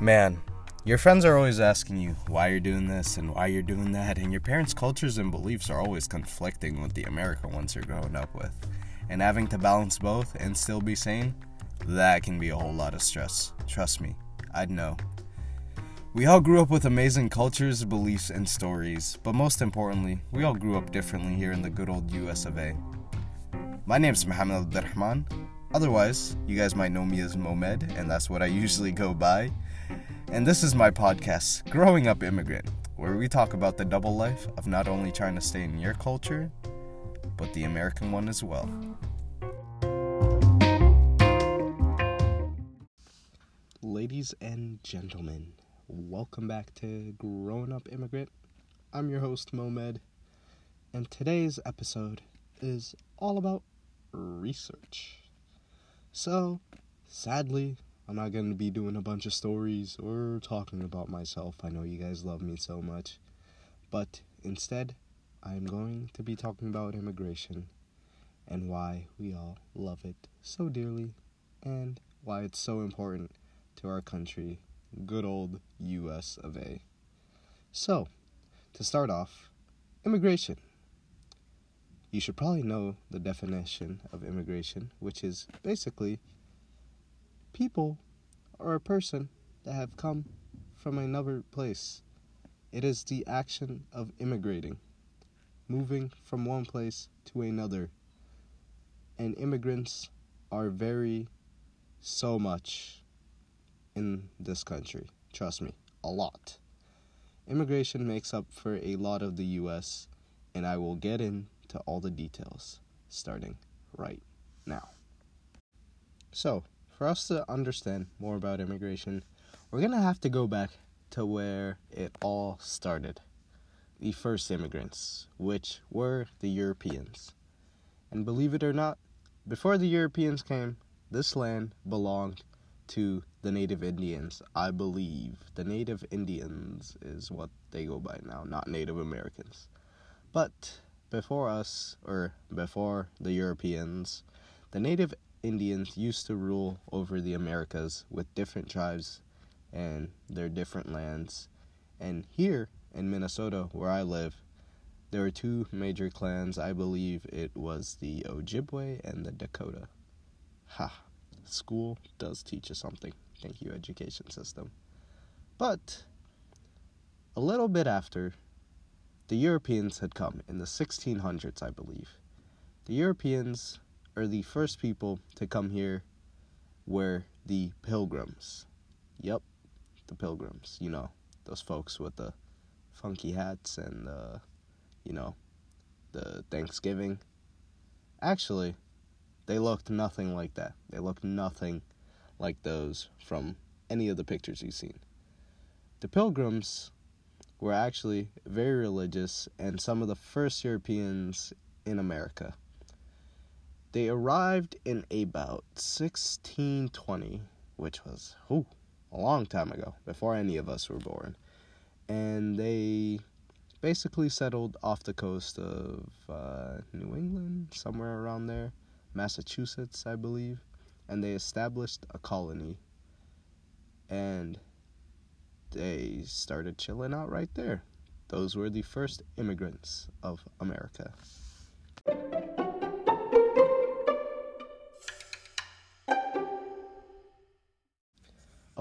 Man, your friends are always asking you why you're doing this and why you're doing that, and your parents' cultures and beliefs are always conflicting with the American ones you're growing up with. And having to balance both and still be sane, that can be a whole lot of stress. Trust me, I'd know. We all grew up with amazing cultures, beliefs, and stories, but most importantly, we all grew up differently here in the good old US of A. My name's Mohammed Abdurrahman. Otherwise, you guys might know me as Momed, and that's what I usually go by. And this is my podcast, Growing Up Immigrant, where we talk about the double life of not only trying to stay in your culture, but the American one as well. Ladies and gentlemen, welcome back to Growing Up Immigrant. I'm your host, Momed, and today's episode is all about research. So, sadly, I'm not going to be doing a bunch of stories or talking about myself. I know you guys love me so much. But instead, I'm going to be talking about immigration and why we all love it so dearly and why it's so important to our country, good old US of A. So, to start off, immigration. You should probably know the definition of immigration, which is basically people or a person that have come from another place. It is the action of immigrating, moving from one place to another. And immigrants are very, so much in this country. Trust me, a lot. Immigration makes up for a lot of the US, and I will get into all the details starting right now. So, for us to understand more about immigration, we're going to have to go back to where it all started. The first immigrants, which were the Europeans. And believe it or not, before the Europeans came, this land belonged to the native Indians. I believe the native Indians is what they go by now, not Native Americans. But before us, or before the Europeans, the native Indians used to rule over the Americas with different tribes and their different lands. And here in Minnesota, where I live, there are two major clans. I believe it was the Ojibwe and the Dakota. Ha! School does teach us something. Thank you, education system. But a little bit after, the Europeans had come in the 1600s, I believe. The Europeans are the first people to come here were the pilgrims. Yep, the pilgrims. You know, those folks with the funky hats and, uh, you know, the Thanksgiving. Actually, they looked nothing like that. They looked nothing like those from any of the pictures you've seen. The pilgrims were actually very religious and some of the first Europeans in America. They arrived in about 1620, which was whew, a long time ago, before any of us were born. And they basically settled off the coast of uh, New England, somewhere around there, Massachusetts, I believe, and they established a colony. And they started chilling out right there. Those were the first immigrants of America.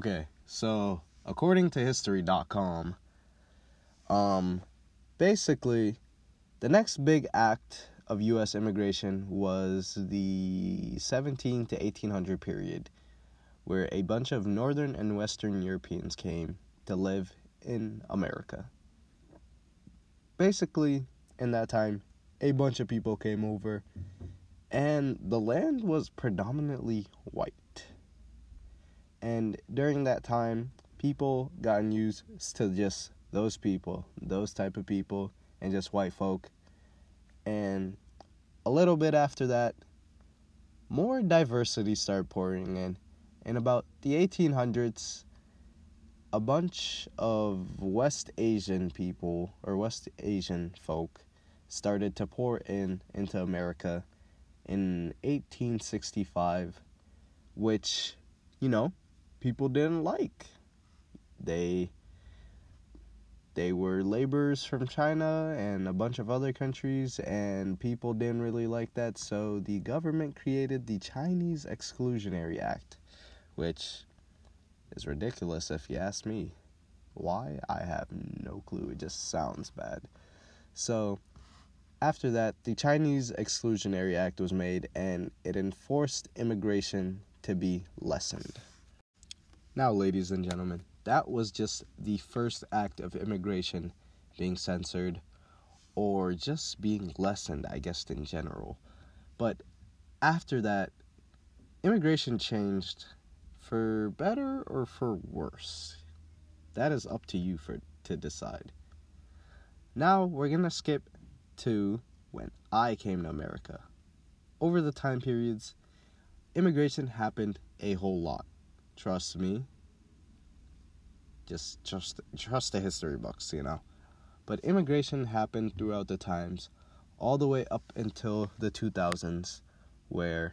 Okay, so according to history.com, um, basically, the next big act of U.S. immigration was the 17 to 1800 period, where a bunch of Northern and Western Europeans came to live in America. Basically, in that time, a bunch of people came over, and the land was predominantly white. And during that time, people got used to just those people, those type of people, and just white folk. And a little bit after that, more diversity started pouring in. In about the 1800s, a bunch of West Asian people or West Asian folk started to pour in into America in 1865, which, you know, people didn't like. They they were laborers from China and a bunch of other countries, and people didn't really like that, so the government created the Chinese Exclusionary Act, which is ridiculous if you ask me. Why? I have no clue. It just sounds bad. So, after that, the Chinese Exclusionary Act was made and it enforced immigration to be lessened. Now, ladies and gentlemen, that was just the first act of immigration being censored or just being lessened, I guess, in general. But after that, immigration changed for better or for worse. That is up to you for to decide. Now we're going to skip to when I came to America. Over the time periods, immigration happened a whole lot. Trust me, just trust trust the history books, you know. But immigration happened throughout the times, all the way up until the 2000s, where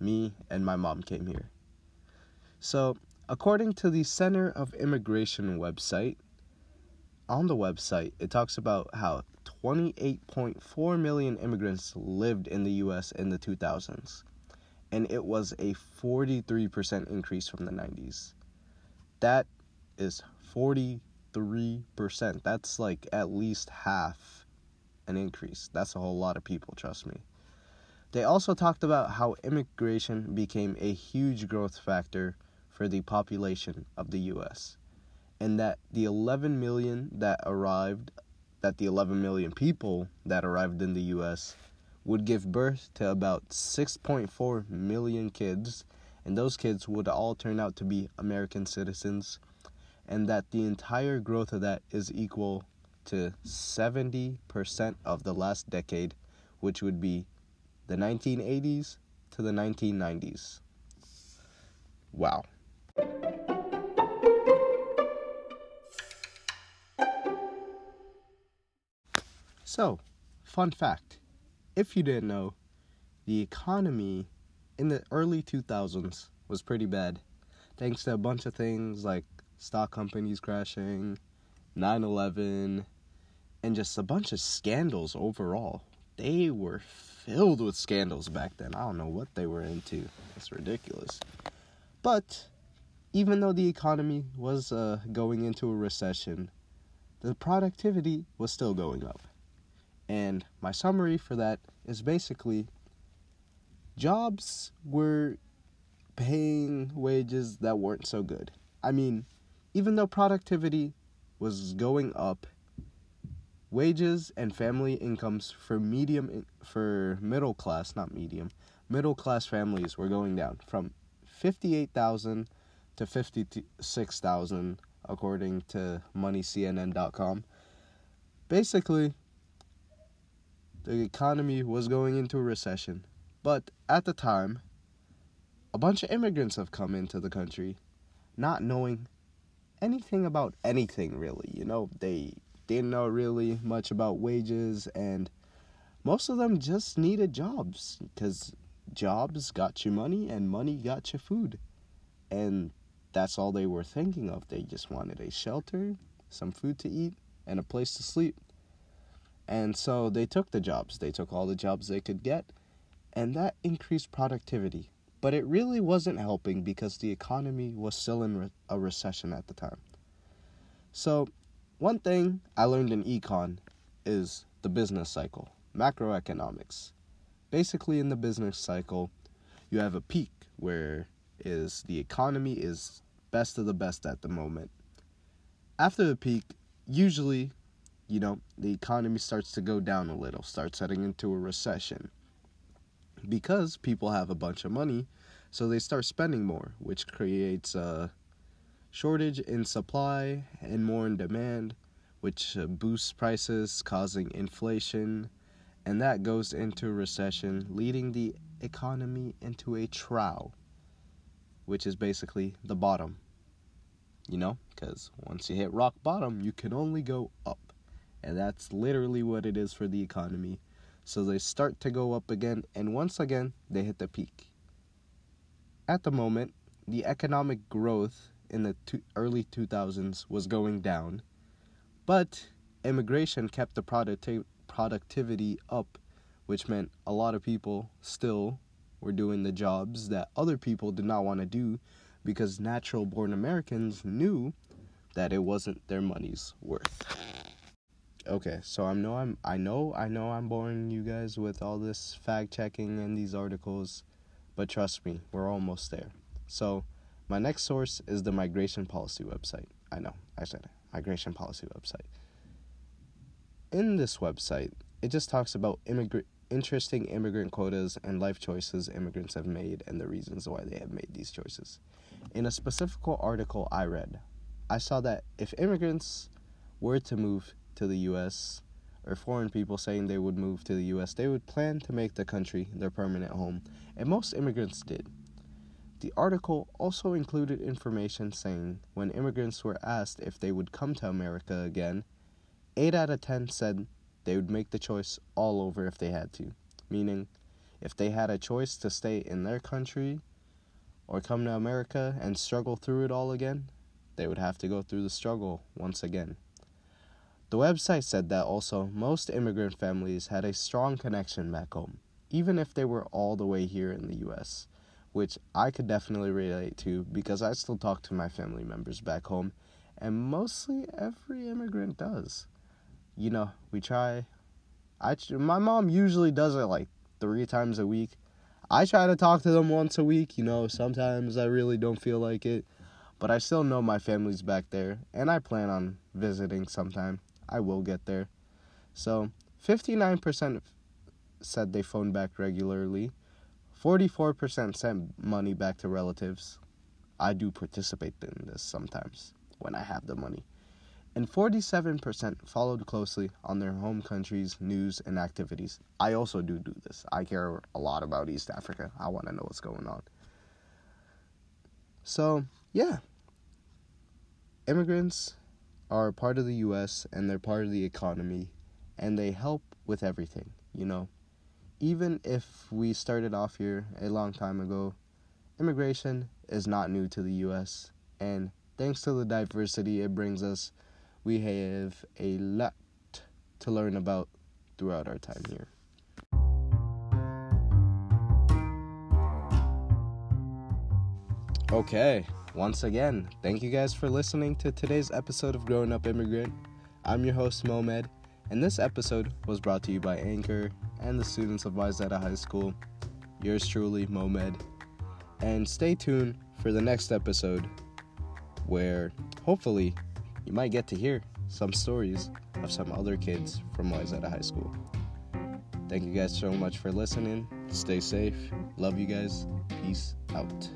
me and my mom came here. So, according to the Center of Immigration website, on the website, it talks about how 28.4 million immigrants lived in the US in the 2000s, and it was a 43% increase from the 90s. That is 43%. That's like at least half an increase. That's a whole lot of people, trust me. They also talked about how immigration became a huge growth factor for the population of the US and that the 11 million that arrived that the 11 million people that arrived in the US would give birth to about 6.4 million kids and those kids would all turn out to be American citizens and that the entire growth of that is equal to 70% of the last decade, which would be the 1980s to the 1990s. Wow. So, fun fact if you didn't know, the economy in the early 2000s was pretty bad thanks to a bunch of things like stock companies crashing, 9 11, and just a bunch of scandals overall. They were filled with scandals back then. I don't know what they were into. It's ridiculous. But even though the economy was uh, going into a recession, the productivity was still going up. And my summary for that is basically jobs were paying wages that weren't so good. I mean, even though productivity was going up, wages and family incomes for medium for middle class, not medium, middle class families were going down from 58,000 to 56,000 according to moneycnn.com. Basically, the economy was going into a recession, but at the time, a bunch of immigrants have come into the country not knowing anything about anything really. You know, they didn't know really much about wages, and most of them just needed jobs because jobs got you money and money got you food. And that's all they were thinking of. They just wanted a shelter, some food to eat, and a place to sleep. And so they took the jobs. They took all the jobs they could get, and that increased productivity. But it really wasn't helping because the economy was still in re- a recession at the time. So, one thing I learned in econ is the business cycle, macroeconomics. Basically, in the business cycle, you have a peak where is the economy is best of the best at the moment. After the peak, usually, you know, the economy starts to go down a little, starts heading into a recession because people have a bunch of money, so they start spending more, which creates a shortage in supply and more in demand, which uh, boosts prices, causing inflation, and that goes into recession, leading the economy into a trough, which is basically the bottom. You know, because once you hit rock bottom, you can only go up. And that's literally what it is for the economy. So they start to go up again, and once again, they hit the peak. At the moment, the economic growth in the early 2000s was going down, but immigration kept the producti- productivity up, which meant a lot of people still were doing the jobs that other people did not want to do because natural born Americans knew that it wasn't their money's worth. Okay, so I know I'm I know I know I'm boring you guys with all this fact checking and these articles, but trust me, we're almost there. So, my next source is the migration policy website. I know, I said it. Migration policy website. In this website, it just talks about immigrant interesting immigrant quotas and life choices immigrants have made and the reasons why they have made these choices. In a specific article I read, I saw that if immigrants were to move to the US or foreign people saying they would move to the US, they would plan to make the country their permanent home, and most immigrants did. The article also included information saying when immigrants were asked if they would come to America again, 8 out of 10 said they would make the choice all over if they had to. Meaning, if they had a choice to stay in their country or come to America and struggle through it all again, they would have to go through the struggle once again. The website said that also most immigrant families had a strong connection back home, even if they were all the way here in the US, which I could definitely relate to because I still talk to my family members back home, and mostly every immigrant does you know, we try. I my mom usually does it like three times a week. I try to talk to them once a week. You know, sometimes I really don't feel like it, but I still know my family's back there, and I plan on visiting sometime. I will get there. So, 59% said they phone back regularly. 44% sent money back to relatives. I do participate in this sometimes when I have the money and 47% followed closely on their home country's news and activities. I also do do this. I care a lot about East Africa. I want to know what's going on. So, yeah. Immigrants are part of the US and they're part of the economy and they help with everything, you know. Even if we started off here a long time ago, immigration is not new to the US and thanks to the diversity it brings us we have a lot to learn about throughout our time here. Okay, once again, thank you guys for listening to today's episode of Growing Up Immigrant. I'm your host, Momed, and this episode was brought to you by Anchor and the students of Wayzata High School. Yours truly, Momed. And stay tuned for the next episode where hopefully you might get to hear some stories of some other kids from Wayzata High School. Thank you guys so much for listening. Stay safe. Love you guys. Peace out.